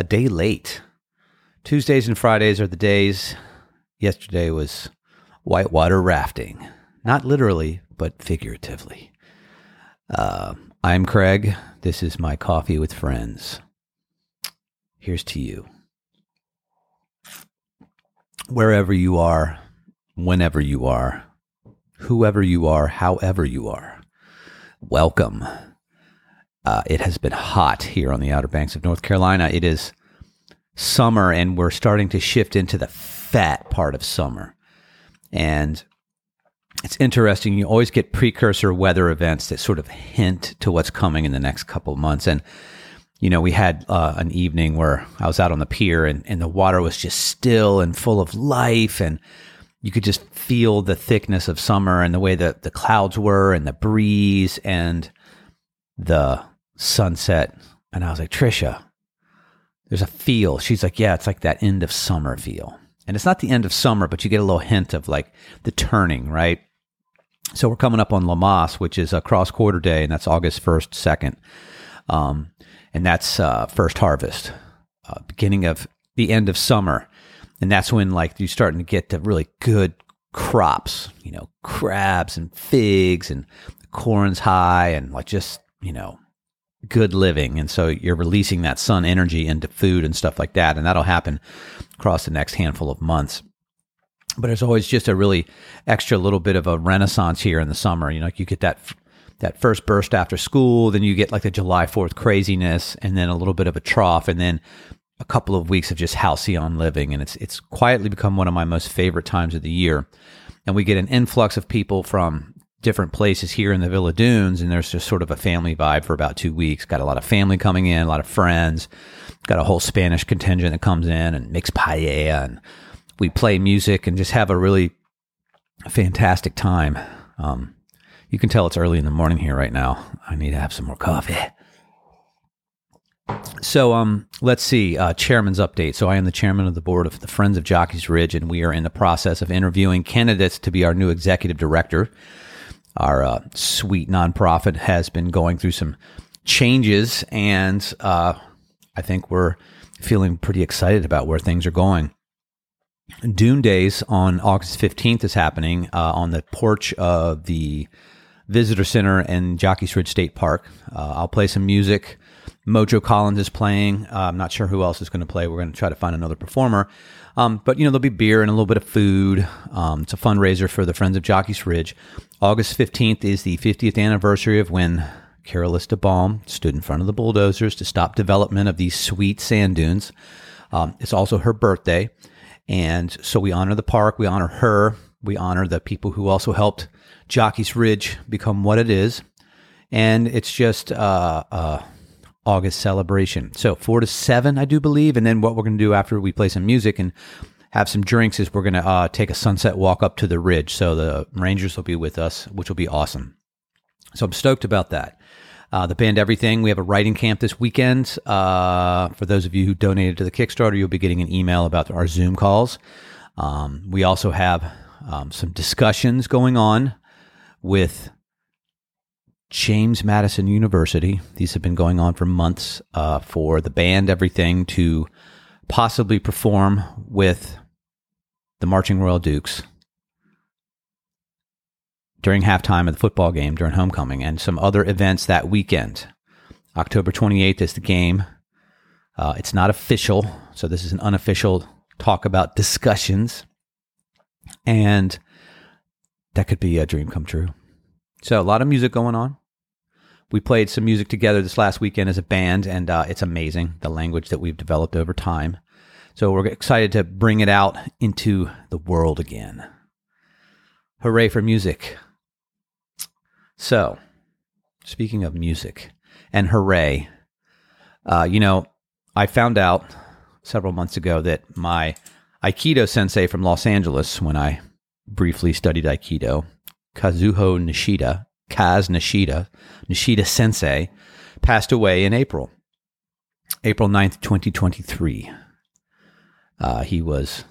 A day late. Tuesdays and Fridays are the days. Yesterday was whitewater rafting. Not literally, but figuratively. Uh, I'm Craig. This is my coffee with friends. Here's to you. Wherever you are, whenever you are, whoever you are, however you are, welcome. Uh, it has been hot here on the Outer Banks of North Carolina. It is summer, and we're starting to shift into the fat part of summer. And it's interesting. You always get precursor weather events that sort of hint to what's coming in the next couple months. And, you know, we had uh, an evening where I was out on the pier and, and the water was just still and full of life. And you could just feel the thickness of summer and the way that the clouds were and the breeze and the sunset. And I was like, Trisha, there's a feel. She's like, yeah, it's like that end of summer feel. And it's not the end of summer, but you get a little hint of like the turning, right? So we're coming up on Lammas, which is a cross quarter day, and that's August 1st, 2nd. Um, and that's uh, first harvest, uh, beginning of the end of summer. And that's when like you're starting to get the really good crops, you know, crabs and figs and corn's high and like just, you know, good living. And so you're releasing that sun energy into food and stuff like that. And that'll happen across the next handful of months but there's always just a really extra little bit of a renaissance here in the summer. You know, you get that that first burst after school, then you get like the July Fourth craziness, and then a little bit of a trough, and then a couple of weeks of just halcyon living, and it's it's quietly become one of my most favorite times of the year. And we get an influx of people from different places here in the Villa Dunes, and there's just sort of a family vibe for about two weeks. Got a lot of family coming in, a lot of friends. Got a whole Spanish contingent that comes in and makes paella and we play music and just have a really fantastic time. Um, you can tell it's early in the morning here right now. I need to have some more coffee. So, um, let's see. Uh, chairman's update. So, I am the chairman of the board of the Friends of Jockeys Ridge, and we are in the process of interviewing candidates to be our new executive director. Our uh, sweet nonprofit has been going through some changes, and uh, I think we're feeling pretty excited about where things are going. Dune Days on August 15th is happening uh, on the porch of the Visitor Center in Jockey's Ridge State Park. Uh, I'll play some music. Mojo Collins is playing. Uh, I'm not sure who else is going to play. We're going to try to find another performer. Um, but, you know, there'll be beer and a little bit of food. Um, it's a fundraiser for the Friends of Jockey's Ridge. August 15th is the 50th anniversary of when Carolista Baum stood in front of the bulldozers to stop development of these sweet sand dunes. Um, it's also her birthday. And so we honor the park, we honor her, we honor the people who also helped Jockey's Ridge become what it is. And it's just uh, uh, August celebration. So four to seven, I do believe. And then what we're going to do after we play some music and have some drinks is we're going to uh, take a sunset walk up to the ridge. So the Rangers will be with us, which will be awesome. So I'm stoked about that uh, the band Everything. We have a writing camp this weekend. Uh, for those of you who donated to the Kickstarter, you'll be getting an email about our Zoom calls. Um, we also have um, some discussions going on with James Madison University. These have been going on for months uh, for the band Everything to possibly perform with the Marching Royal Dukes during halftime of the football game during homecoming and some other events that weekend. October 28th is the game. Uh, it's not official, so this is an unofficial talk about discussions. And that could be a dream come true. So, a lot of music going on. We played some music together this last weekend as a band, and uh, it's amazing the language that we've developed over time. So, we're excited to bring it out into the world again. Hooray for music! So, speaking of music and hooray, uh, you know, I found out several months ago that my Aikido sensei from Los Angeles, when I briefly studied Aikido, Kazuho Nishida, Kaz Nishida, Nishida sensei, passed away in April, April 9th, 2023. Uh, he was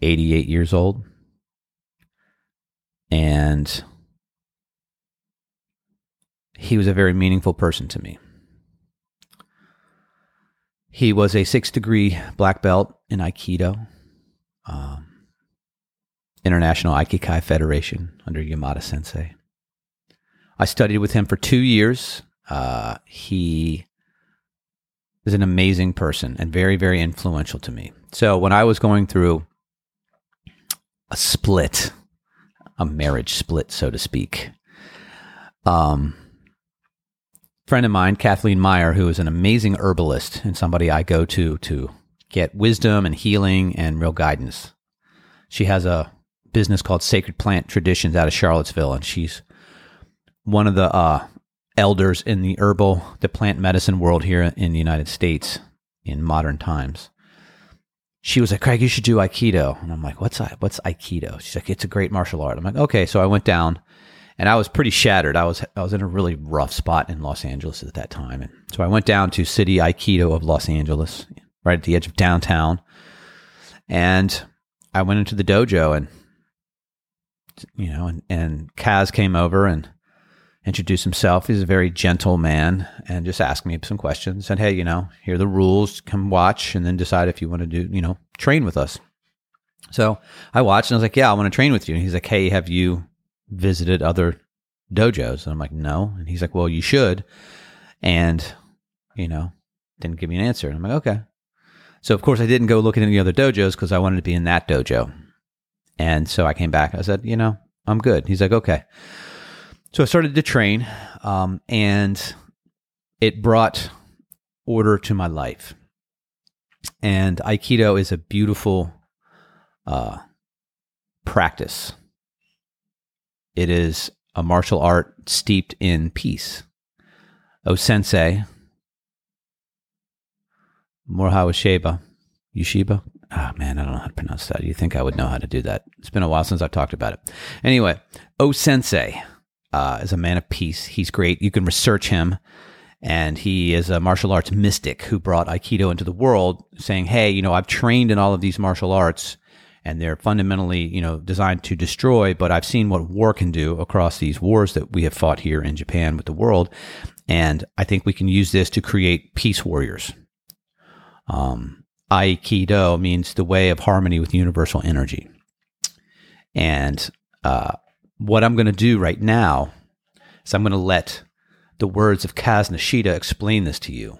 88 years old. and he was a very meaningful person to me. He was a six degree black belt in Aikido, um, International Aikikai Federation under Yamada Sensei. I studied with him for two years. Uh, he is an amazing person and very, very influential to me. So when I was going through a split, a marriage split, so to speak, um, friend of mine, Kathleen Maier, who is an amazing herbalist and somebody I go to to get wisdom and healing and real guidance. She has a business called Sacred Plant Traditions out of Charlottesville, and she's one of the uh, elders in the herbal, the plant medicine world here in the United States in modern times. She was like, Craig, you should do Aikido. And I'm like, what's, what's Aikido? She's like, it's a great martial art. I'm like, okay. So I went down and I was pretty shattered. I was I was in a really rough spot in Los Angeles at that time, and so I went down to City Aikido of Los Angeles, right at the edge of downtown, and I went into the dojo, and you know, and and Kaz came over and introduced himself. He's a very gentle man, and just asked me some questions. Said, "Hey, you know, here are the rules. Come watch, and then decide if you want to do, you know, train with us." So I watched, and I was like, "Yeah, I want to train with you." And he's like, "Hey, have you?" visited other dojos? And I'm like, no. And he's like, well, you should. And, you know, didn't give me an answer. And I'm like, okay. So, of course, I didn't go look at any other dojos because I wanted to be in that dojo. And so I came back. I said, you know, I'm good. He's like, okay. So I started to train, um, and it brought order to my life. And Aikido is a beautiful uh, practice it is a martial art steeped in peace. O Sensei, Morihei Ueshiba, Yushiba. Ah, oh, man, I don't know how to pronounce that. You think I would know how to do that? It's been a while since I've talked about it. Anyway, O Sensei uh, is a man of peace. He's great. You can research him, and he is a martial arts mystic who brought Aikido into the world, saying, "Hey, you know, I've trained in all of these martial arts." and they're fundamentally, you know, designed to destroy. But I've seen what war can do across these wars that we have fought here in Japan with the world, and I think we can use this to create peace warriors. Um, Aikido means the way of harmony with universal energy, and uh, what I'm going to do right now is I'm going to let the words of Kaz Nishida explain this to you.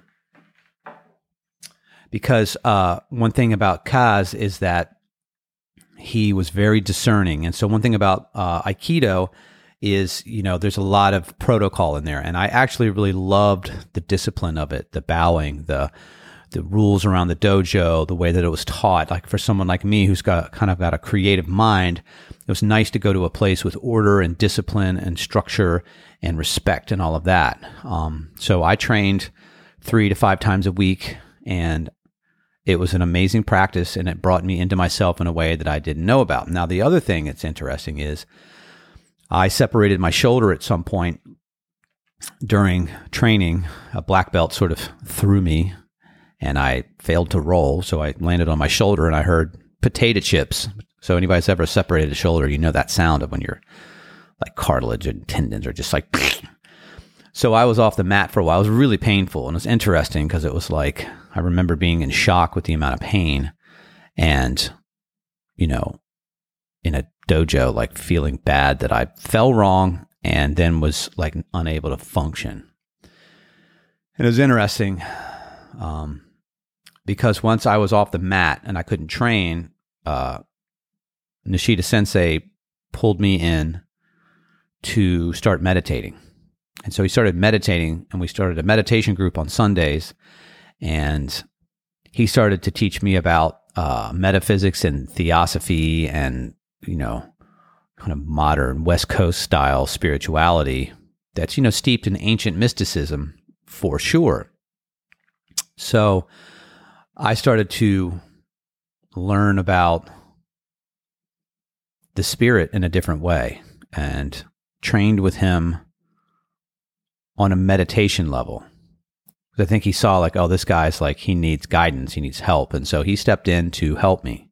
Because uh, one thing about Kaz is that he was very discerning. And so, one thing about uh, Aikido is, you know, there's a lot of protocol in there. And I actually really loved the discipline of it, the bowing, the the rules around the dojo, the way that it was taught. Like for someone like me who's got kind of got a creative mind, it was nice to go to a place with order and discipline and structure and respect and all of that. Um, so I trained three to five times a week, and it was an amazing practice and it brought me into myself in a way that I didn't know about. Now, the other thing that's interesting is I separated my shoulder at some point during training. A black belt sort of threw me and I failed to roll. So I landed on my shoulder and I heard potato chips. So, anybody's ever separated a shoulder, you know that sound of when your like cartilage and tendons are just like. So I was off the mat for a while. It was really painful and it was interesting because it was like I remember being in shock with the amount of pain and, you know, in a dojo, like feeling bad that I fell wrong and then was like unable to function. And it was interesting um, because once I was off the mat and I couldn't train, uh, Nishida sensei pulled me in to start meditating. And so he started meditating, and we started a meditation group on Sundays and he started to teach me about uh, metaphysics and theosophy and you know kind of modern west coast style spirituality that's you know steeped in ancient mysticism for sure so i started to learn about the spirit in a different way and trained with him on a meditation level I think he saw like, oh, this guy's like he needs guidance, he needs help, and so he stepped in to help me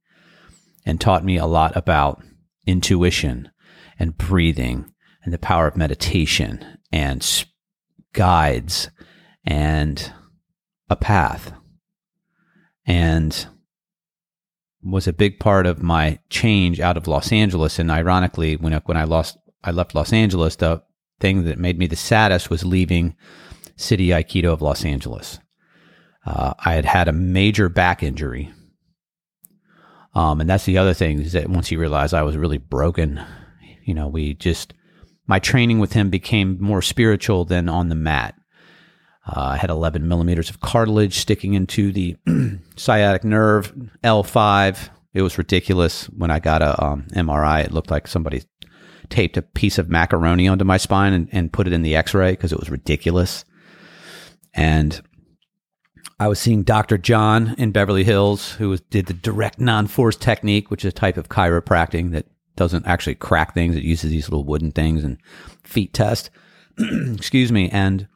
and taught me a lot about intuition and breathing and the power of meditation and guides and a path. And was a big part of my change out of Los Angeles. And ironically, when I, when I lost, I left Los Angeles, the thing that made me the saddest was leaving City Aikido of Los Angeles. Uh, I had had a major back injury. Um, and that's the other thing is that once he realized I was really broken, you know, we just, my training with him became more spiritual than on the mat. Uh, I had 11 millimeters of cartilage sticking into the sciatic nerve, L5. It was ridiculous. When I got a um, MRI, it looked like somebody taped a piece of macaroni onto my spine and, and put it in the x ray because it was ridiculous. And I was seeing Dr. John in Beverly Hills, who was, did the direct non force technique, which is a type of chiropractic that doesn't actually crack things. It uses these little wooden things and feet test. Excuse me. And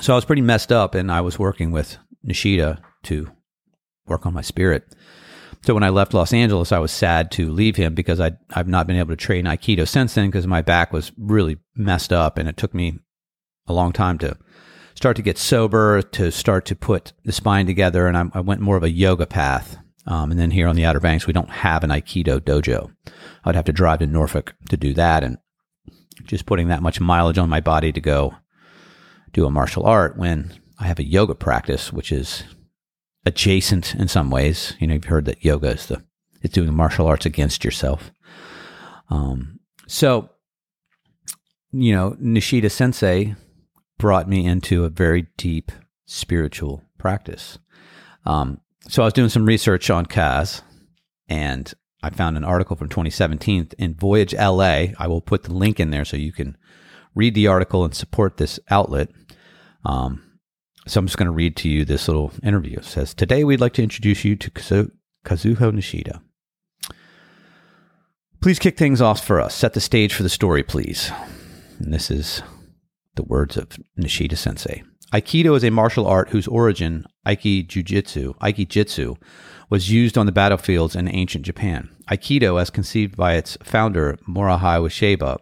so I was pretty messed up, and I was working with Nishida to work on my spirit. So when I left Los Angeles, I was sad to leave him because I I've not been able to train Aikido since then because my back was really messed up, and it took me a long time to start to get sober, to start to put the spine together. And I, I went more of a yoga path. Um, and then here on the Outer Banks, we don't have an Aikido dojo. I'd have to drive to Norfolk to do that. And just putting that much mileage on my body to go do a martial art when I have a yoga practice, which is adjacent in some ways. You know, you've heard that yoga is the, it's doing martial arts against yourself. Um, so, you know, Nishida Sensei brought me into a very deep spiritual practice. Um, so I was doing some research on Kaz, and I found an article from 2017 in Voyage LA. I will put the link in there so you can read the article and support this outlet. Um, so I'm just going to read to you this little interview. It says, Today we'd like to introduce you to Kazu- Kazuho Nishida. Please kick things off for us. Set the stage for the story, please. And this is the words of Nishida sensei. Aikido is a martial art whose origin, Aiki Jujitsu, Aiki Jitsu, was used on the battlefields in ancient Japan. Aikido, as conceived by its founder, Morihei Ueshiba,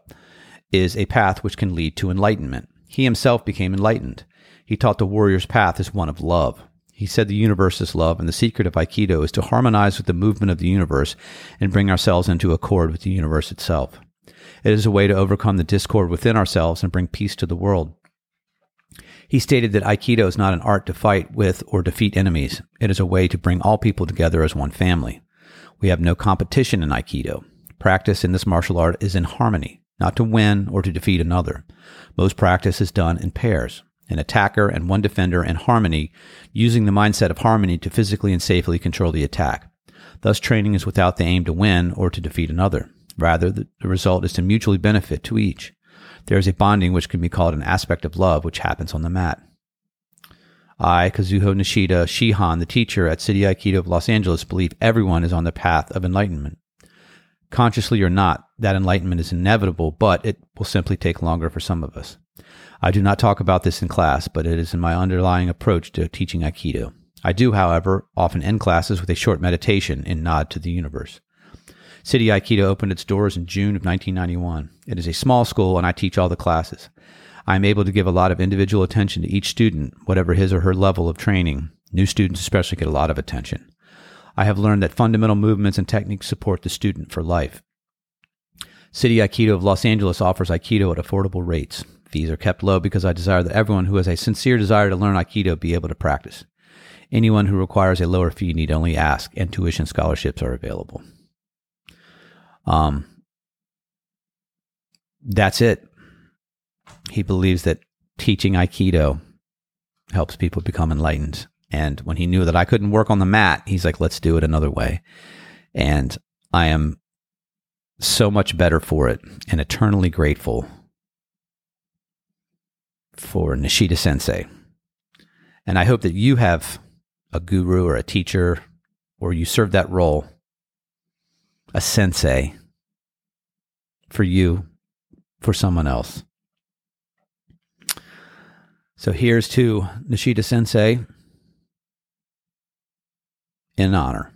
is a path which can lead to enlightenment. He himself became enlightened. He taught the warrior's path as one of love. He said the universe is love, and the secret of Aikido is to harmonize with the movement of the universe and bring ourselves into accord with the universe itself. It is a way to overcome the discord within ourselves and bring peace to the world. He stated that Aikido is not an art to fight with or defeat enemies. It is a way to bring all people together as one family. We have no competition in Aikido. Practice in this martial art is in harmony, not to win or to defeat another. Most practice is done in pairs, an attacker and one defender in harmony, using the mindset of harmony to physically and safely control the attack. Thus, training is without the aim to win or to defeat another. Rather, the, result is to mutually benefit to each. There is a bonding which can be called an aspect of love, which happens on the mat. I, Kazuho Nishida Shihan, the teacher at City Aikido of Los Angeles, believe everyone is on the path of enlightenment. Consciously or not, that enlightenment is inevitable, but it will simply take longer for some of us. I do not talk about this in class, but it is in my underlying approach to teaching Aikido. I do, however, often end classes with a short meditation in nod to the universe. City Aikido opened its doors in June of 1991. It is a small school and I teach all the classes. I am able to give a lot of individual attention to each student, whatever his or her level of training. New students especially get a lot of attention. I have learned that fundamental movements and techniques support the student for life. City Aikido of Los Angeles offers Aikido at affordable rates. Fees are kept low because I desire that everyone who has a sincere desire to learn Aikido be able to practice. Anyone who requires a lower fee need only ask, and tuition scholarships are available. Um, that's it. He believes that teaching Aikido helps people become enlightened. And when he knew that I couldn't work on the mat, he's like, let's do it another way. And I am so much better for it and eternally grateful for Nishida Sensei. And I hope that you have a guru or a teacher or you serve that role a sensei for you, for someone else. So here's to Nishida Sensei in honor.